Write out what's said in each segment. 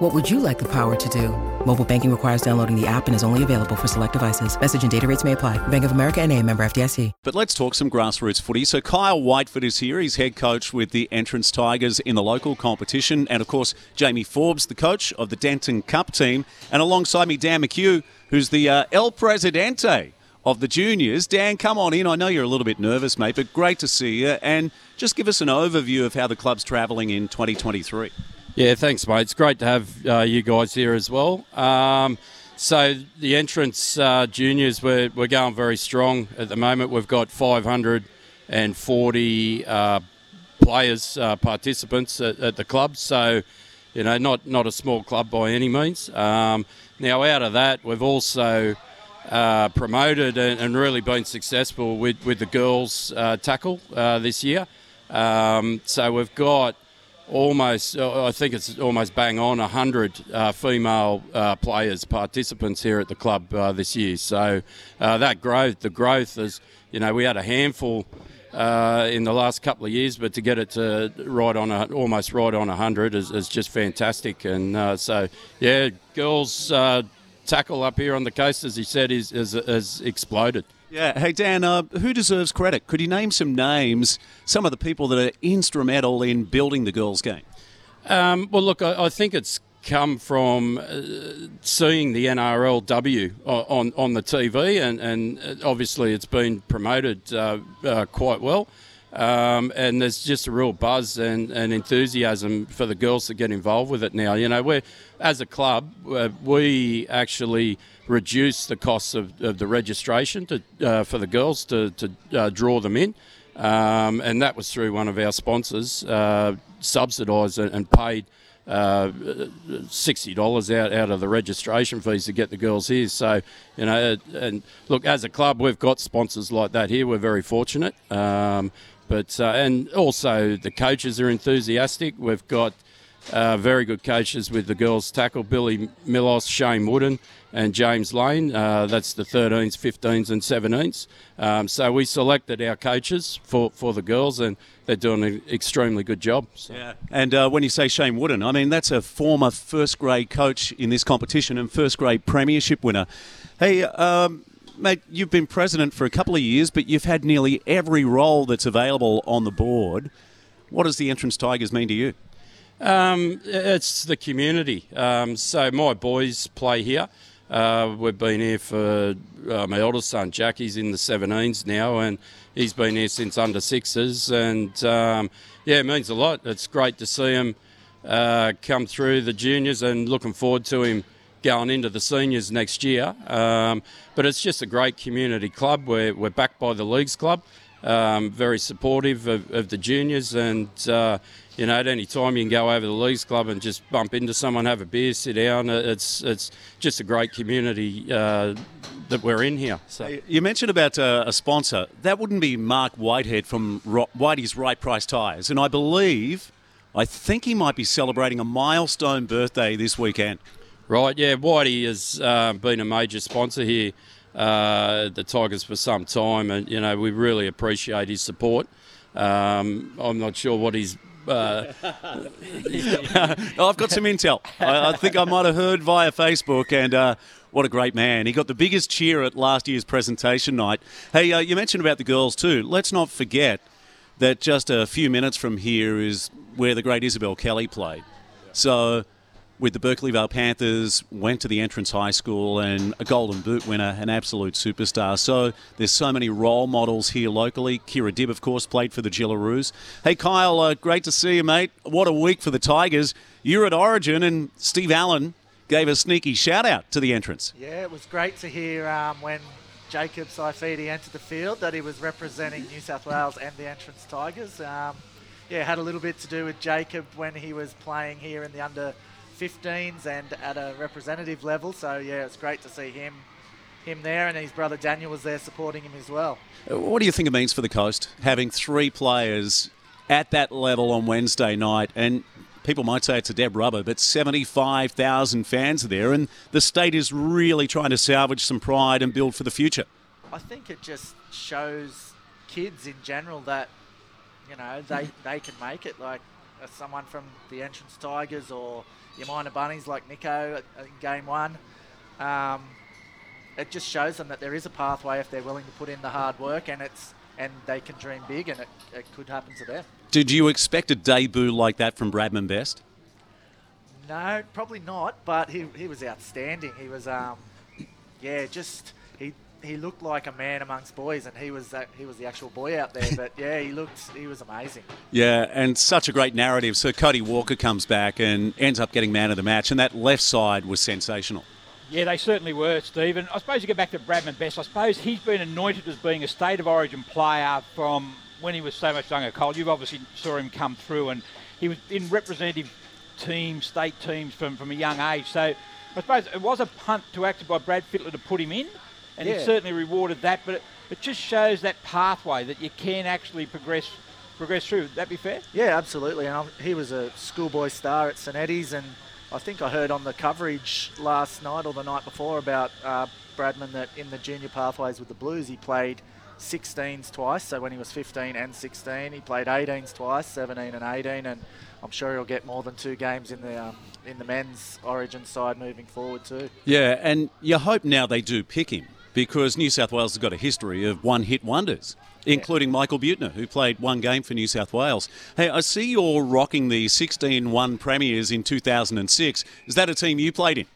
What would you like the power to do? Mobile banking requires downloading the app and is only available for select devices. Message and data rates may apply. Bank of America and a member FDIC. But let's talk some grassroots footy. So Kyle Whiteford is here. He's head coach with the Entrance Tigers in the local competition. And of course, Jamie Forbes, the coach of the Denton Cup team. And alongside me, Dan McQue, who's the uh, El Presidente of the juniors. Dan, come on in. I know you're a little bit nervous, mate, but great to see you. And just give us an overview of how the club's travelling in 2023. Yeah, thanks, mate. It's great to have uh, you guys here as well. Um, so the entrance uh, juniors, we're, we're going very strong at the moment. We've got 540 uh, players, uh, participants at, at, the club. So, you know, not, not a small club by any means. Um, now, out of that, we've also uh, promoted and, and, really been successful with, with the girls' uh, tackle this year. Um, so we've got almost, uh, I think it's almost bang on 100 uh, female uh, players, participants here at the club uh, this year. So uh, that growth, the growth is, you know, we had a handful uh, in the last couple of years, but to get it to right on a, almost right on 100 is, is just fantastic. And so, yeah, girls tackle up here on the coast, as he said, is, is, is exploded. Yeah. Hey, Dan, uh, who deserves credit? Could you name some names, some of the people that are instrumental in building the girls' game? Um, well, look, I, I, think it's come from uh, seeing the NRLW on, on the TV, and, and obviously it's been promoted uh, uh, quite well. Um, and there's just a real buzz and, and, enthusiasm for the girls to get involved with it now. You know, we're as a club, uh, we actually reduce the costs of, of the registration to, uh, for the girls to, to uh, draw them in, um, and that was through one of our sponsors, uh, subsidised and paid. Uh, sixty dollars out out of the registration fees to get the girls here. So you know, and look, as a club, we've got sponsors like that here. We're very fortunate. Um, but uh, and also the coaches are enthusiastic. We've got uh, very good coaches with the girls tackle Billy Milos, Shane Wooden, and James Lane. Uh, that's the 13s, 15s, and 17s. Um, so we selected our coaches for, for the girls, and they're doing an extremely good job. So. Yeah. And uh, when you say Shane Wooden, I mean that's a former first grade coach in this competition and first grade premiership winner. Hey, um, mate, you've been president for a couple of years, but you've had nearly every role that's available on the board. What does the Entrance Tigers mean to you? Um, it's the community. Um, so my boys play here. Uh, we've been here for uh, my eldest son Jackie's in the 17s now, and he's been here since under sixes. And um, yeah, it means a lot. It's great to see him uh, come through the juniors, and looking forward to him going into the seniors next year. Um, but it's just a great community club. We're, we're backed by the Leagues Club, um, very supportive of, of, the juniors. And, uh, you know, at any time you can go over the Leagues Club and just bump into someone, have a beer, sit down. It's, it's just a great community uh, that we're in here. So. You mentioned about uh, a sponsor. That wouldn't be Mark Whitehead from Whitey's Right Price Tyres. And I believe, I think he might be celebrating a milestone birthday this weekend. Right, yeah, Whitey has uh, been a major sponsor here uh, the Tigers for some time, and you know we really appreciate his support. Um, I'm not sure what he's. Uh, I've got some intel. I, I, think I might have heard via Facebook, and uh, what a great man. He got the biggest cheer at last year's presentation night. Hey, uh, you mentioned about the girls too. Let's not forget that just a few minutes from here is where the great Isabelle Kelly played. So with the Berkeley Vale Panthers, went to the entrance high school and a golden boot winner, an absolute superstar. So there's so many role models here locally. Kira Dibb, of course, played for the Jillaroos. Hey, Kyle, uh, great to see you, mate. What a week for the Tigers. You're at Origin, and Steve Allen gave a sneaky shout out to the entrance. Yeah, it was great to hear um, when Jacob Saifiti entered the field that he was representing New South Wales and the entrance Tigers. Um, yeah, had a little bit to do with Jacob when he was playing here in the under 15s and at a representative level. So yeah, it's great to see him him there, and his brother Daniel was there supporting him as well. Uh, What do you think it means for the coast having three players at that level on Wednesday night? And people might say it's a dead rubber, but 75,000 fans are there, and the state is really trying to salvage some pride and build for the future. I think it just shows kids in general that you know they they can make it. Like someone from the Entrance Tigers or your Umina Bunnies like Nicho in game one. Um, it just shows them that there is a pathway if they're willing to put in the hard work, and it's and they can dream big, and it, it could happen to them. Did you expect a debut like that from Bradman Best? No, probably not. But he, he was outstanding. He was, um, yeah, just he he looked like a man amongst boys, and he was that he was the actual boy out there. But yeah, he looked he was amazing. Yeah, and such a great narrative. So Cody Walker comes back and ends up getting man of the match, and that left side was sensational. Yeah, they certainly were, Stephen. I suppose you get back to Bradman Best. I suppose he's been anointed as being a state of origin player from when he was so much younger. Cole, you've obviously saw him come through, and he was in representative teams, state teams from, from a young age. So I suppose it was a punt to act by Brad Fittler to put him in, and he certainly rewarded that. But it, it just shows that pathway that you can actually progress progress through. Would that be fair? Yeah, absolutely. And um, he was a schoolboy star at St Eddie's, and I think I heard on the coverage last night or the night before about uh, Bradman that in the junior pathways with the Blues, he played 16s twice. So when he was 15 and 16, he played 18s twice, 17 and 18, and I'm sure he'll get more than two games in the um, in the men's Origin side moving forward too. Yeah, and you hope now they do pick him because New South Wales has got a history of one hit wonders, including Michael Buettner, who played one game for New South Wales. Hey, I see you're rocking the 16 1 Premiers in 2006. Is that a team you played in?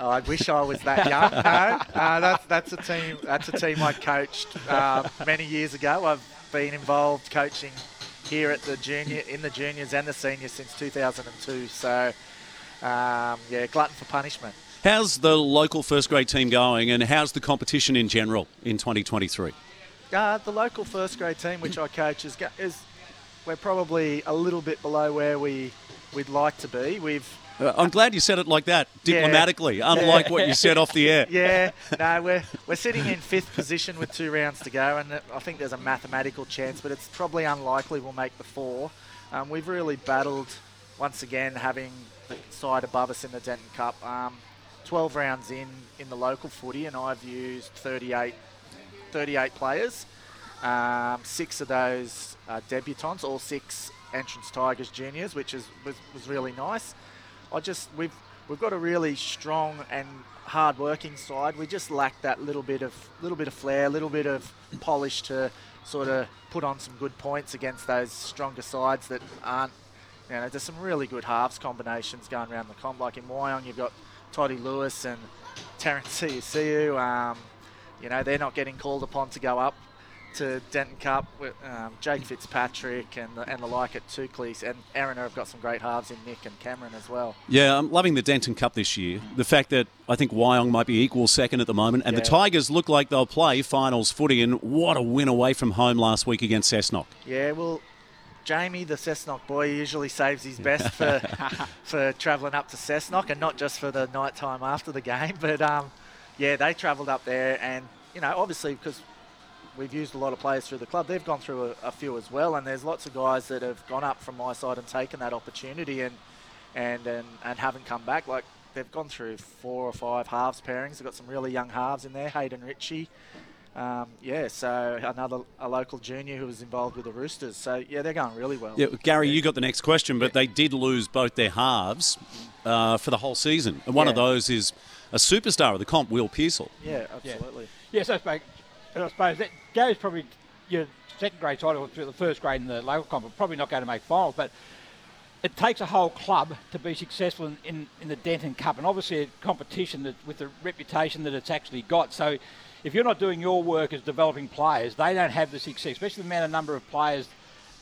Oh, I wish I was that young. No, uh, that's that's a team. That's a team I coached uh, many years ago. I've been involved coaching here at the junior, in the juniors and the seniors since 2002. So, um, yeah, glutton for punishment. How's the local first grade team going, and how's the competition in general in 2023? Uh, the local first grade team, which I coach, is, is we're probably a little bit below where we we'd like to be. We've Uh, I'm glad you said it like that, Yeah. diplomatically, unlike what you said off the air. Yeah, no, we're we're sitting in fifth position with two rounds to go, and I think there's a mathematical chance, but it's probably unlikely we'll make the four. Um, we've really battled once again having the side above us in the Denton Cup. Um, 12 rounds in in the local footy, and I've used 38, 38 players. Um, six of those debutants, all six entrance Tigers juniors, which is was, was really nice. I just we've we've got a really strong and hard-working side. We just lack that little bit of little bit of flair, a little bit of polish to sort of put on some good points against those stronger sides that aren't. You know, there's some really good halves combinations going around the comp. Like in Wyong, you've got Toddy Lewis and Terence Siu. Um, you know, they're not getting called upon to go up to Denton Cup with um, Jake Fitzpatrick and the, and the like at Toukleys. And Erina have got some great halves in Nick and Cameron as well. Yeah, I'm loving the Denton Cup this year. The fact that I think Wyong might be equal second at the moment, and the Tigers look like they'll play finals footy. And what a win away from home last week against Cessnock. Yeah, well, Jamie, the Cessnock boy, usually saves his best for for travelling up to Cessnock and not just for the night time after the game. But um, yeah, they travelled up there, and you know, obviously because we've used a lot of players through the club, they've gone through a, a few as well, and there's lots of guys that have gone up from my side and taken that opportunity and and and, and haven't come back. Like they've gone through four or five halves pairings. They've got some really young halves in there. Hayden Ritchie. Um, yeah, so another a local junior who was involved with the Roosters. So yeah, they're going really well. Yeah, Gary, you got the next question, but they did lose both their halves uh, for the whole season. And one of those is a superstar of the comp, Will Pearsall. Yeah, absolutely. Yes, I suppose, I suppose that goes probably your second grade side or through the first grade in the local comp, are probably not going to make finals, but it takes a whole club to be successful in, in, in the Denton Cup, and obviously a competition that with the reputation that it's actually got. So, if you're not doing your work as developing players, they don't have the success, especially the amount of number of players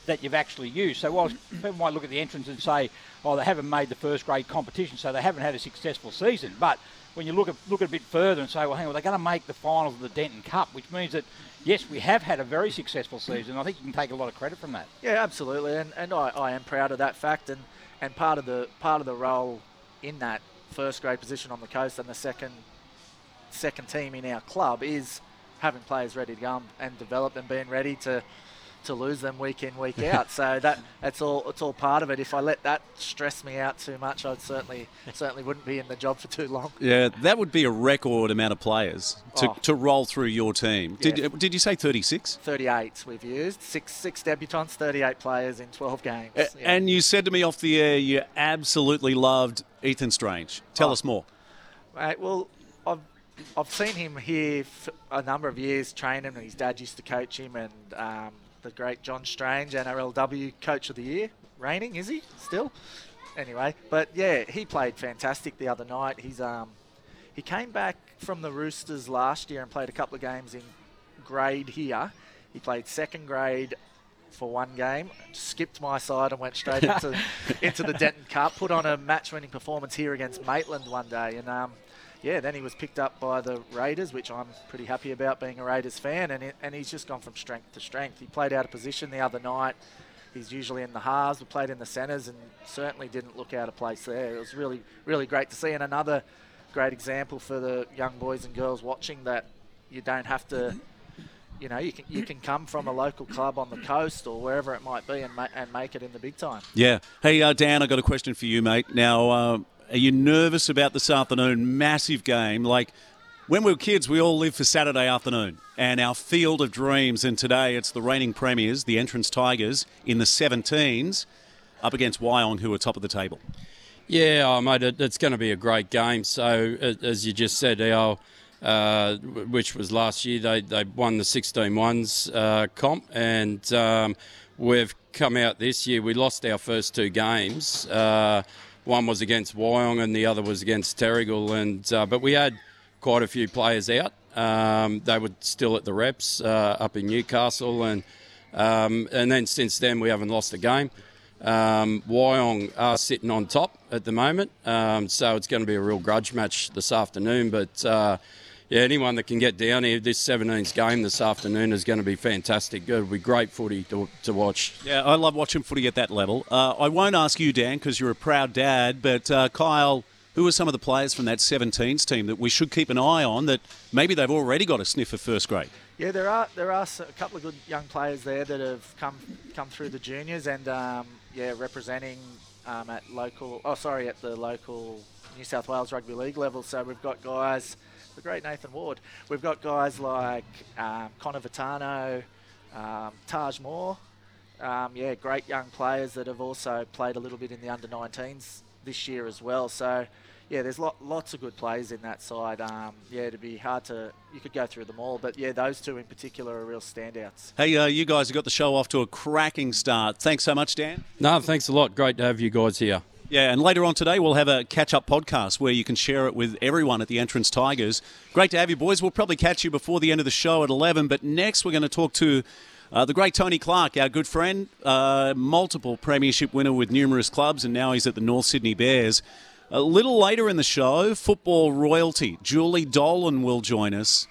that you've actually used. So, whilst people might look at the entrance and say, "Oh, they haven't made the first grade competition, so they haven't had a successful season," but when you look at look a bit further and say, "Well, hang on, they're going to make the finals of the Denton Cup," which means that yes, we have had a very successful season. I think you can take a lot of credit from that. Yeah, absolutely, and and I, I am proud of that fact, and, and part of the part of the role in that first grade position on the coast and the second second team in our club is having players ready to go and develop and being ready to to lose them week in week out. so that that's all it's all part of it. If I let that stress me out too much, I'd certainly certainly wouldn't be in the job for too long. Yeah, that would be a record amount of players to, Oh. to roll through your team. Did Yeah. did you say 36? 38 we've used six six debutants, 38 players in 12 games. A- Yeah. And you said to me off the air you absolutely loved Ethan Strange. Tell Oh. us more. Mate, well, I've seen him here for a number of years, train him, and his dad used to coach him, and um, the great John Strange, NRLW Coach of the Year, reigning, is he still? Anyway, but yeah, he played fantastic the other night. He's um, he came back from the Roosters last year and played a couple of games in grade here. He played second grade for one game, skipped my side and went straight into into the Denton Cup. Put on a match-winning performance here against Maitland one day, and um, yeah, then he was picked up by the Raiders, which I'm pretty happy about being a Raiders fan, and and he's just gone from strength to strength. He played out of position the other night. He's usually in the halves, but played in the centres, and certainly didn't look out of place there. It was really really great to see, and another great example for the young boys and girls watching that you don't have to you know, you can you can come from a local club on the coast or wherever it might be and ma- and make it in the big time. Yeah. Hey, uh, Dan, I got a question for you, mate. Now, uh, are you nervous about this afternoon? Massive game. Like, when we were kids, we all lived for Saturday afternoon and our field of dreams. And today it's the reigning premiers, the Entrance Tigers, in the 17s, up against Wyong, who are top of the table. Yeah, oh, mate, it, it's going to be a great game. So, as you just said, our, uh, which was last year, they, they won the 16 ones uh, comp, and um, we've come out this year. We lost our first two games. Uh, one was against Wyong, and the other was against Terrigal. And uh, but we had quite a few players out. Um, they were still at the reps uh, up in Newcastle, and um, and then since then we haven't lost a game. Um, Wyong are sitting on top at the moment, um, so it's going to be a real grudge match this afternoon. But uh, yeah, anyone that can get down here, this 17th game this afternoon is going to be fantastic. It'll be great footy to, to watch. Yeah, I love watching footy at that level. Uh, I won't ask you, Dan, because you're a proud dad, but uh, Kyle, who are some of the players from that 17s team that we should keep an eye on that maybe they've already got a sniff of first grade? Yeah, there are there are s- a couple of good young players there that have come come through the juniors and um, yeah, representing um, at local. Oh, sorry, at the local New South Wales rugby league level. So we've got guys, the great Nathan Ward. We've got guys like um, Connor Vitano, um, Taj Moore. Um, yeah, great young players that have also played a little bit in the under 19s this year as well. So, yeah, there's lot, lots of good players in that side. Um, yeah, it'd be hard to, you could go through them all, but yeah, those two in particular are real standouts. Hey, uh, you guys have got the show off to a cracking start. Thanks so much, Dan. No, thanks a lot. Great to have you guys here. Yeah, and later on today we'll have a catch-up podcast where you can share it with everyone at the Entrance Tigers. Great to have you, boys. We'll probably catch you before the end of the show at 11, but next we're going to talk to uh, the great Tony Clark, our good friend, uh, multiple premiership winner with numerous clubs, and now he's at the North Sydney Bears. A little later in the show, football royalty. Julie Dolan will join us.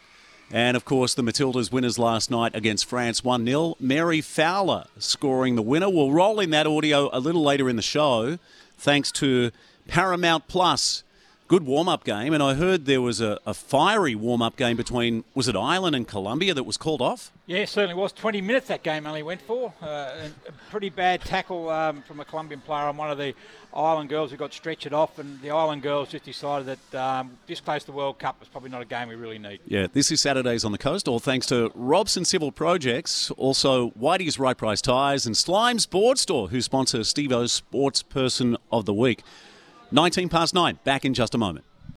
And of course, the Matildas winners last night against France 1 0. Mary Fowler scoring the winner. We'll roll in that audio a little later in the show, thanks to Paramount Plus. Good warm up game. And I heard there was a, a fiery warm up game between, was it Ireland and Colombia that was called off? Yeah, it certainly was. 20 minutes that game only went for. Uh, and a pretty bad tackle um, from a Colombian player on one of the Ireland girls who got stretched off, and the Ireland girls just decided that um, this close to the World Cup was probably not a game we really need. Yeah, this is Saturdays on the Coast, all thanks to Robson Civil Projects, also Whitey's Right Price Tyres, and Slime's Board Store, who sponsor Steve O's Sports Person of the Week. 19 past 9, back in just a moment.